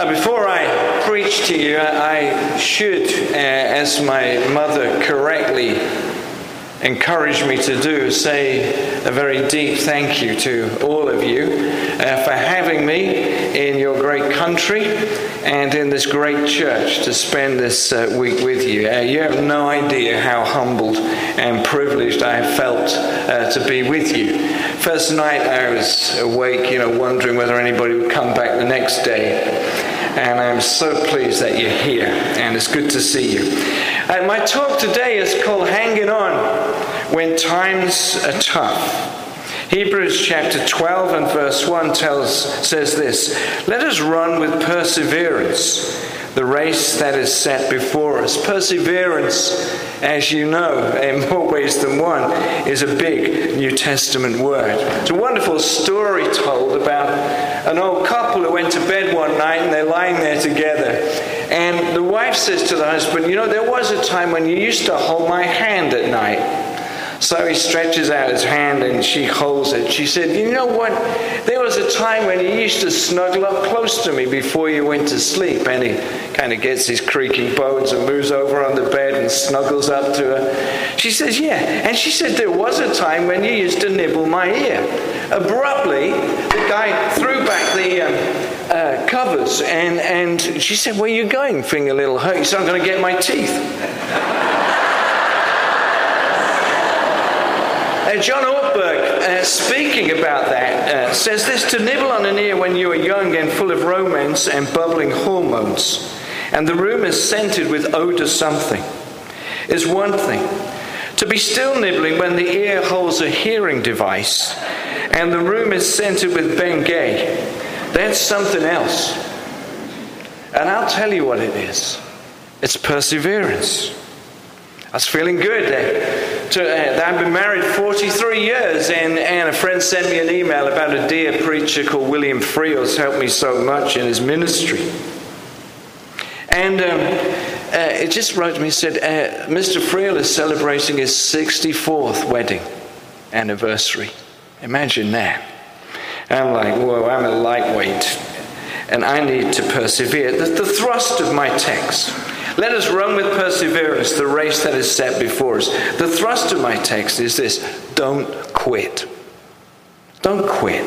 Uh, before I preach to you, I should, uh, as my mother correctly encouraged me to do, say a very deep thank you to all of you uh, for having me in your great country and in this great church to spend this uh, week with you. Uh, you have no idea how humbled and privileged I have felt uh, to be with you. First night I was awake, you know, wondering whether anybody would come back the next day. And I'm so pleased that you're here, and it's good to see you. And my talk today is called Hanging On When Times Are Tough. Hebrews chapter 12 and verse 1 tells, says this Let us run with perseverance the race that is set before us. Perseverance, as you know, in more ways than one, is a big New Testament word. It's a wonderful story told about an old couple who went to bed one night and they're lying there together. And the wife says to the husband, You know, there was a time when you used to hold my hand at night. So he stretches out his hand and she holds it. She said, You know what? There was a time when you used to snuggle up close to me before you went to sleep. And he kind of gets his creaking bones and moves over on the bed and snuggles up to her. She says, Yeah. And she said, There was a time when you used to nibble my ear. Abruptly, the guy threw back the. Um, uh, covers and, and she said, Where are you going? finger little hurt. He said, I'm going to get my teeth. Uh, John Ortberg, uh, speaking about that, uh, says this to nibble on an ear when you are young and full of romance and bubbling hormones, and the room is scented with odor something, is one thing. To be still nibbling when the ear holds a hearing device and the room is scented with Bengay, that's something else. And I'll tell you what it is it's perseverance. I was feeling good. Uh, to, uh, I've been married 43 years, and, and a friend sent me an email about a dear preacher called William Friel, who's helped me so much in his ministry. And um, uh, it just wrote to me and said, uh, Mr. Friel is celebrating his 64th wedding anniversary. Imagine that. I'm like, whoa, I'm a lightweight, and I need to persevere. The, the thrust of my text let us run with perseverance the race that is set before us. The thrust of my text is this don't quit. Don't quit.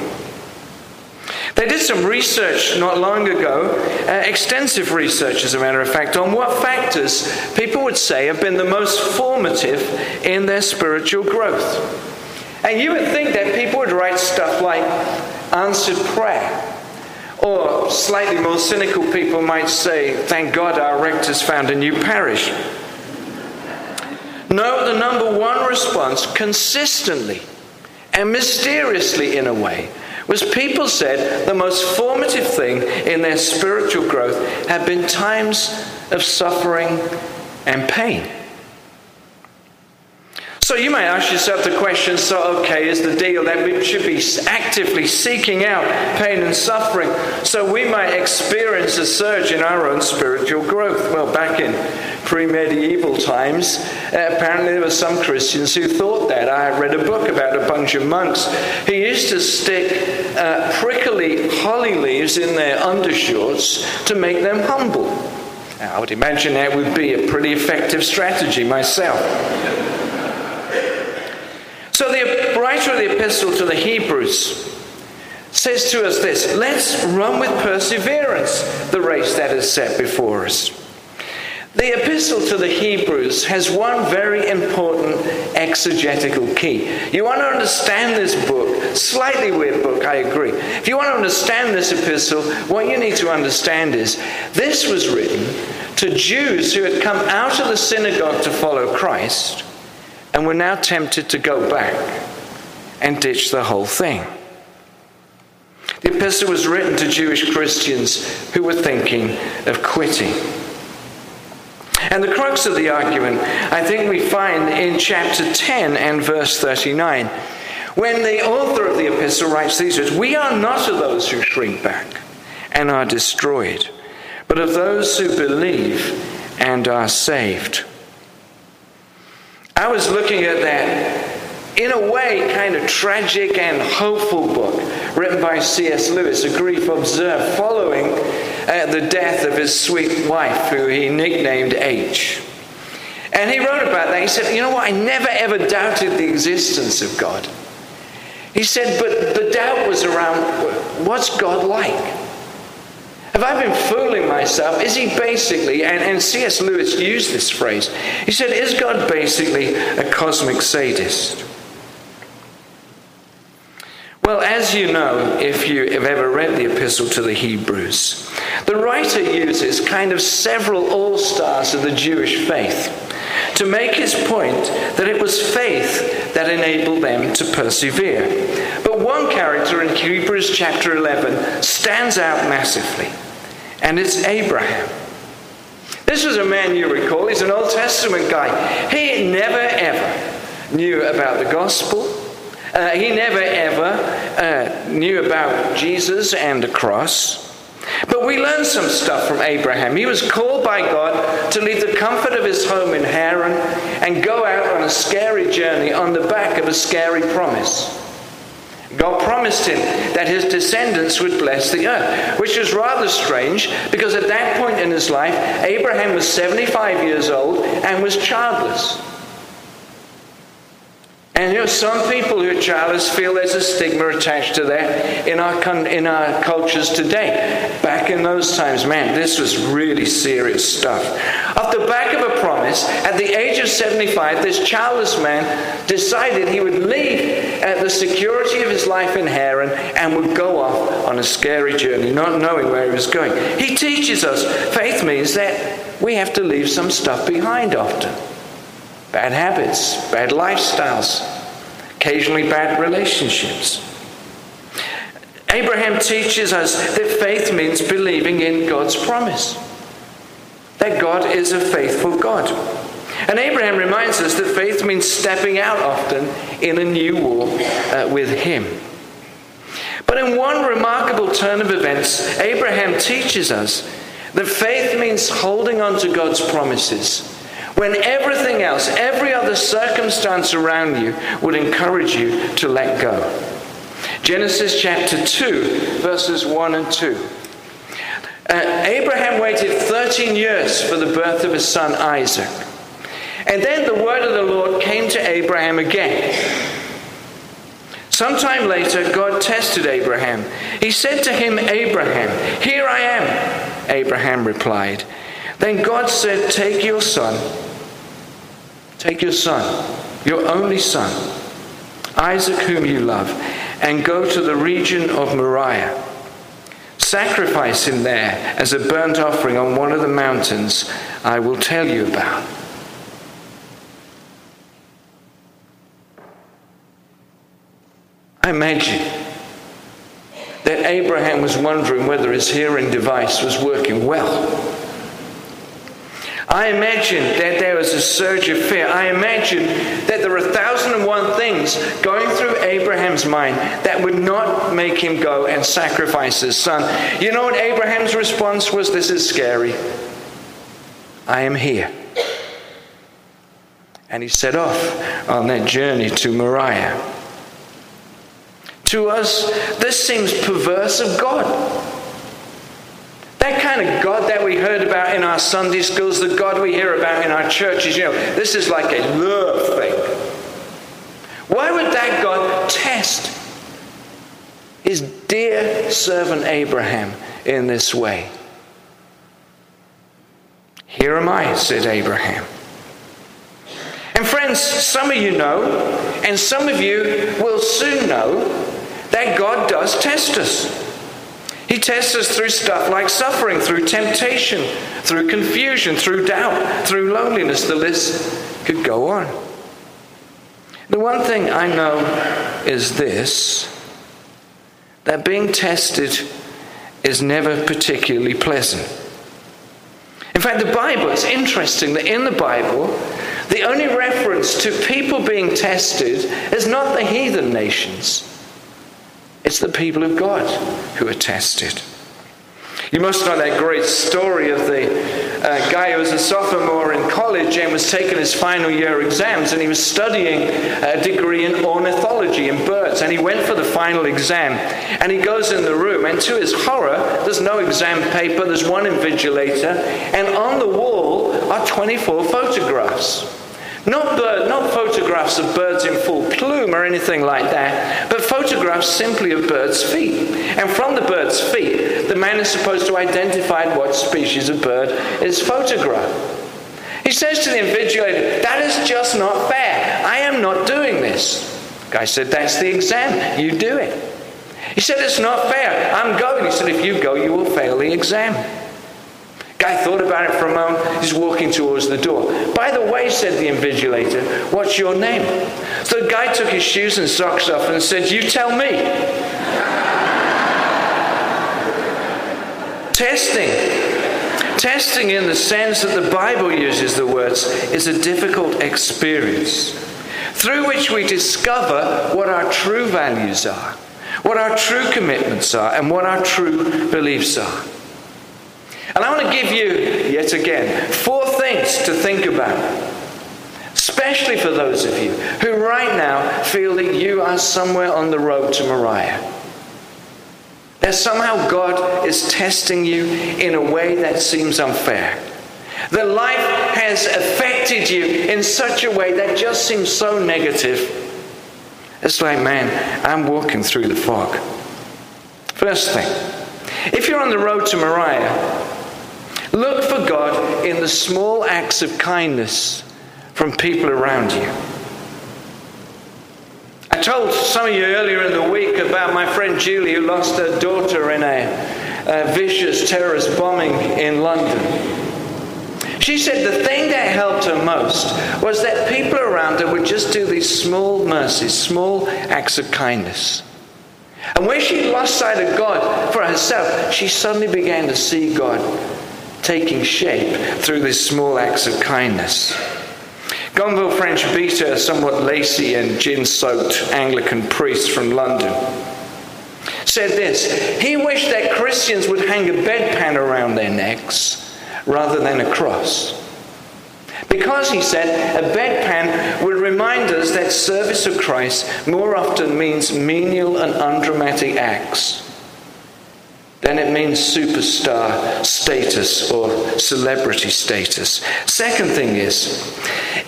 They did some research not long ago, uh, extensive research as a matter of fact, on what factors people would say have been the most formative in their spiritual growth. And you would think that people would write stuff like answered prayer or slightly more cynical people might say, Thank God our rector's found a new parish. No, the number one response consistently and mysteriously, in a way, was people said the most formative thing in their spiritual growth had been times of suffering and pain. So you might ask yourself the question so, okay, is the deal that we should be actively seeking out pain and suffering so we might experience a surge in our own spiritual growth? Well, back in pre medieval times, uh, apparently there were some Christians who thought that. I read a book about a bunch of monks who used to stick uh, prickly holly leaves in their undershorts to make them humble. Now, I would imagine that would be a pretty effective strategy myself. So the writer of the epistle to the Hebrews says to us this let's run with perseverance the race that is set before us. The epistle to the Hebrews has one very important exegetical key. You want to understand this book, slightly weird book, I agree. If you want to understand this epistle, what you need to understand is this was written to Jews who had come out of the synagogue to follow Christ and we're now tempted to go back and ditch the whole thing. The epistle was written to Jewish Christians who were thinking of quitting. And the crux of the argument, I think we find in chapter 10 and verse 39, when the author of the epistle writes these words We are not of those who shrink back and are destroyed, but of those who believe and are saved. I was looking at that, in a way, kind of tragic and hopeful book written by C.S. Lewis, A Grief Observed, following uh, the death of his sweet wife, who he nicknamed H. And he wrote about that. He said, You know what? I never ever doubted the existence of God. He said, But the doubt was around what's God like? Have I been fooling myself? Is he basically, and, and C.S. Lewis used this phrase, he said, Is God basically a cosmic sadist? Well, as you know, if you have ever read the Epistle to the Hebrews, the writer uses kind of several all stars of the Jewish faith to make his point that it was faith that enabled them to persevere. But one character in Hebrews chapter 11 stands out massively, and it's Abraham. This was a man you recall, he's an Old Testament guy. He never ever knew about the gospel. Uh, he never ever uh, knew about Jesus and the cross. But we learn some stuff from Abraham. He was called by God to leave the comfort of his home in Haran and go out on a scary journey on the back of a scary promise. God promised him that his descendants would bless the earth, which is rather strange because at that point in his life, Abraham was 75 years old and was childless. And you know, some people who are childless feel there's a stigma attached to that in our, in our cultures today. Back in those times, man, this was really serious stuff. Off the back of a promise, at the age of 75, this childless man decided he would leave at the security of his life in Haran and would go off on a scary journey, not knowing where he was going. He teaches us faith means that we have to leave some stuff behind often bad habits, bad lifestyles, occasionally bad relationships. Abraham teaches us that faith means believing in God's promise, that God is a faithful God. And Abraham reminds us that faith means stepping out often in a new walk uh, with Him. But in one remarkable turn of events, Abraham teaches us that faith means holding on to God's promises when everything else, every other circumstance around you would encourage you to let go. Genesis chapter 2, verses 1 and 2. Uh, Abraham waited 13 years for the birth of his son Isaac. And then the word of the Lord came to Abraham again. Sometime later, God tested Abraham. He said to him, Abraham, here I am. Abraham replied. Then God said, Take your son, take your son, your only son, Isaac, whom you love, and go to the region of Moriah. Sacrifice him there as a burnt offering on one of the mountains I will tell you about. I imagine that Abraham was wondering whether his hearing device was working well. I imagine that there was a surge of fear. I imagine that there were a thousand and one things going through Abraham's mind that would not make him go and sacrifice his son. You know what Abraham's response was? This is scary. I am here. And he set off on that journey to Moriah. To us, this seems perverse of God. That kind of God that we heard about in our Sunday schools, the God we hear about in our churches, you know, this is like a love thing. Why would that God test his dear servant Abraham in this way? Here am I, said Abraham. And friends, some of you know, and some of you will soon know, that God does test us. He tests us through stuff like suffering, through temptation, through confusion, through doubt, through loneliness. The list could go on. The one thing I know is this that being tested is never particularly pleasant. In fact, the Bible, it's interesting that in the Bible, the only reference to people being tested is not the heathen nations. It's the people of God who are tested. You must know that great story of the uh, guy who was a sophomore in college and was taking his final year exams, and he was studying a degree in ornithology in birds. And he went for the final exam, and he goes in the room, and to his horror, there's no exam paper, there's one invigilator, and on the wall are 24 photographs. Not, bird, not photographs of birds in full plume or anything like that, but photographs simply of birds' feet. And from the bird's feet, the man is supposed to identify what species of bird is photographed. He says to the invigilator, That is just not fair. I am not doing this. Guy said, That's the exam. You do it. He said, It's not fair. I'm going. He said, If you go, you will fail the exam. Guy thought about it for a moment. He's walking towards the door. By the way, said the invigilator, what's your name? So the guy took his shoes and socks off and said, You tell me. Testing. Testing, in the sense that the Bible uses the words, is a difficult experience through which we discover what our true values are, what our true commitments are, and what our true beliefs are. And I want to give you, yet again, four things to think about. Especially for those of you who right now feel that you are somewhere on the road to Moriah. That somehow God is testing you in a way that seems unfair. That life has affected you in such a way that just seems so negative. It's like, man, I'm walking through the fog. First thing, if you're on the road to Moriah, Look for God in the small acts of kindness from people around you. I told some of you earlier in the week about my friend Julie who lost her daughter in a, a vicious terrorist bombing in London. She said the thing that helped her most was that people around her would just do these small mercies, small acts of kindness. And when she lost sight of God for herself, she suddenly began to see God taking shape through these small acts of kindness. Gonville French Beater, a somewhat lacy and gin soaked Anglican priest from London, said this He wished that Christians would hang a bedpan around their necks rather than a cross. Because, he said, a bedpan would remind us that service of Christ more often means menial and undramatic acts then it means superstar status or celebrity status. Second thing is,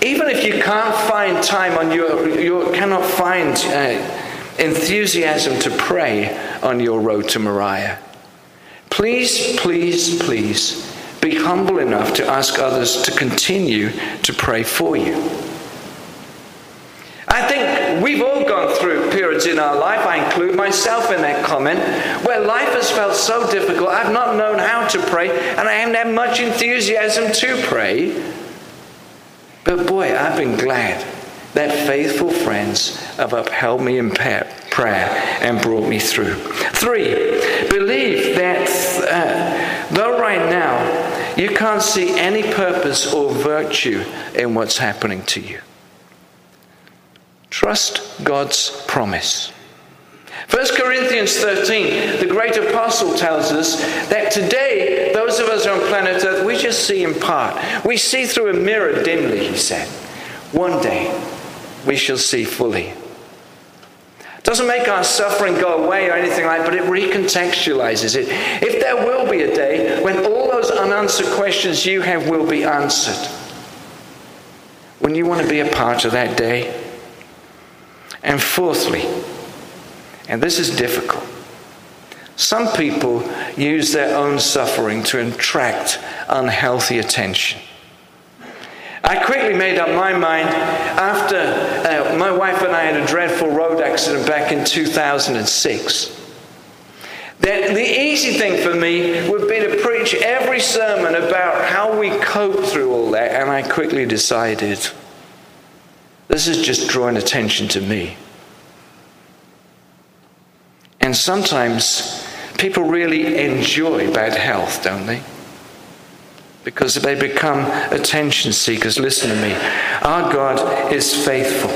even if you can't find time on your, you cannot find uh, enthusiasm to pray on your road to Moriah, please, please, please be humble enough to ask others to continue to pray for you. I think we've all gone through periods in our life, include myself in that comment, where life has felt so difficult, I've not known how to pray, and I haven't had much enthusiasm to pray. But boy, I've been glad that faithful friends have upheld me in prayer and brought me through. Three, believe that uh, though right now you can't see any purpose or virtue in what's happening to you, Trust God's promise. 1 Corinthians 13, the great apostle tells us that today, those of us on planet Earth, we just see in part. We see through a mirror dimly, he said. One day, we shall see fully. Doesn't make our suffering go away or anything like that, but it recontextualizes it. If there will be a day when all those unanswered questions you have will be answered, when you want to be a part of that day, and fourthly, and this is difficult, some people use their own suffering to attract unhealthy attention. I quickly made up my mind after uh, my wife and I had a dreadful road accident back in 2006. That the easy thing for me would be to preach every sermon about how we cope through all that, and I quickly decided this is just drawing attention to me. And sometimes people really enjoy bad health, don't they? Because they become attention seekers. Listen to me. Our God is faithful.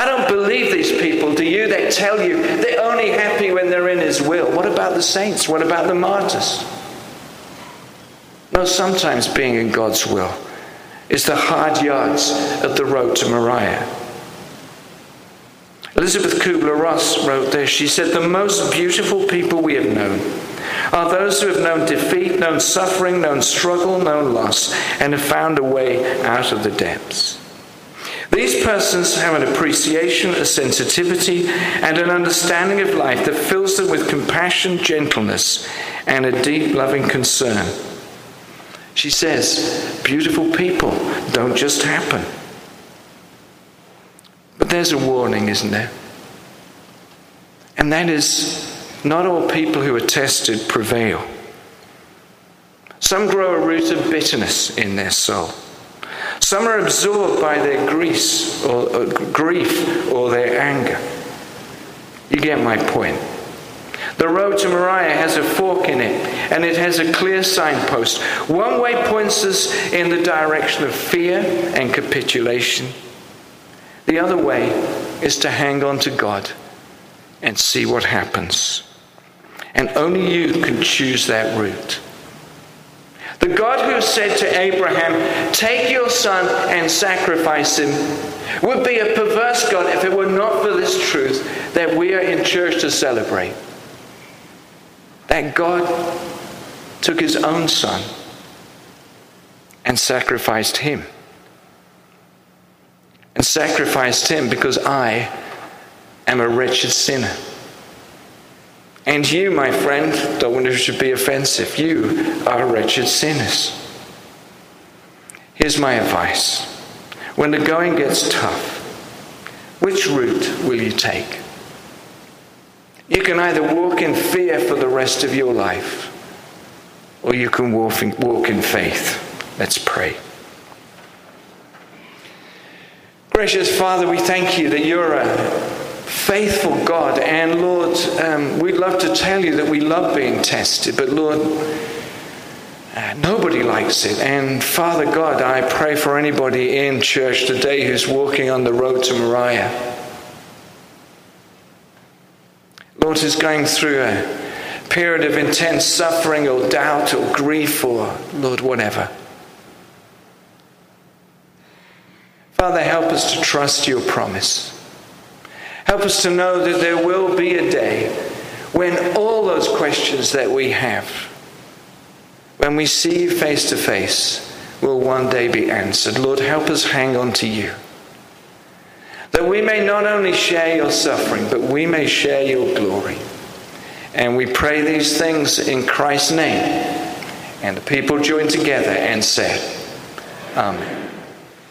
I don't believe these people, do you, that tell you they're only happy when they're in His will. What about the saints? What about the martyrs? No, sometimes being in God's will is the hard yards of the road to Moriah. Elisabeth Kubler Ross wrote this. She said, The most beautiful people we have known are those who have known defeat, known suffering, known struggle, known loss, and have found a way out of the depths. These persons have an appreciation, a sensitivity, and an understanding of life that fills them with compassion, gentleness, and a deep loving concern. She says, beautiful people don't just happen. There's a warning, isn't there? And that is not all people who are tested prevail. Some grow a root of bitterness in their soul. Some are absorbed by their grief or, or grief or their anger. You get my point. The road to Moriah has a fork in it, and it has a clear signpost. One way points us in the direction of fear and capitulation. The other way is to hang on to God and see what happens. And only you can choose that route. The God who said to Abraham, Take your son and sacrifice him, would be a perverse God if it were not for this truth that we are in church to celebrate. That God took his own son and sacrificed him. And sacrificed him because I am a wretched sinner. And you, my friend, don't want to be offensive, you are wretched sinners. Here's my advice. When the going gets tough, which route will you take? You can either walk in fear for the rest of your life, or you can walk in, walk in faith. Let's pray. Gracious Father, we thank you that you're a faithful God. And Lord, um, we'd love to tell you that we love being tested, but Lord, uh, nobody likes it. And Father God, I pray for anybody in church today who's walking on the road to Moriah. Lord, who's going through a period of intense suffering or doubt or grief or, Lord, whatever. Father, help us to trust your promise. Help us to know that there will be a day when all those questions that we have, when we see you face to face, will one day be answered. Lord, help us hang on to you. That we may not only share your suffering, but we may share your glory. And we pray these things in Christ's name. And the people joined together and said, Amen.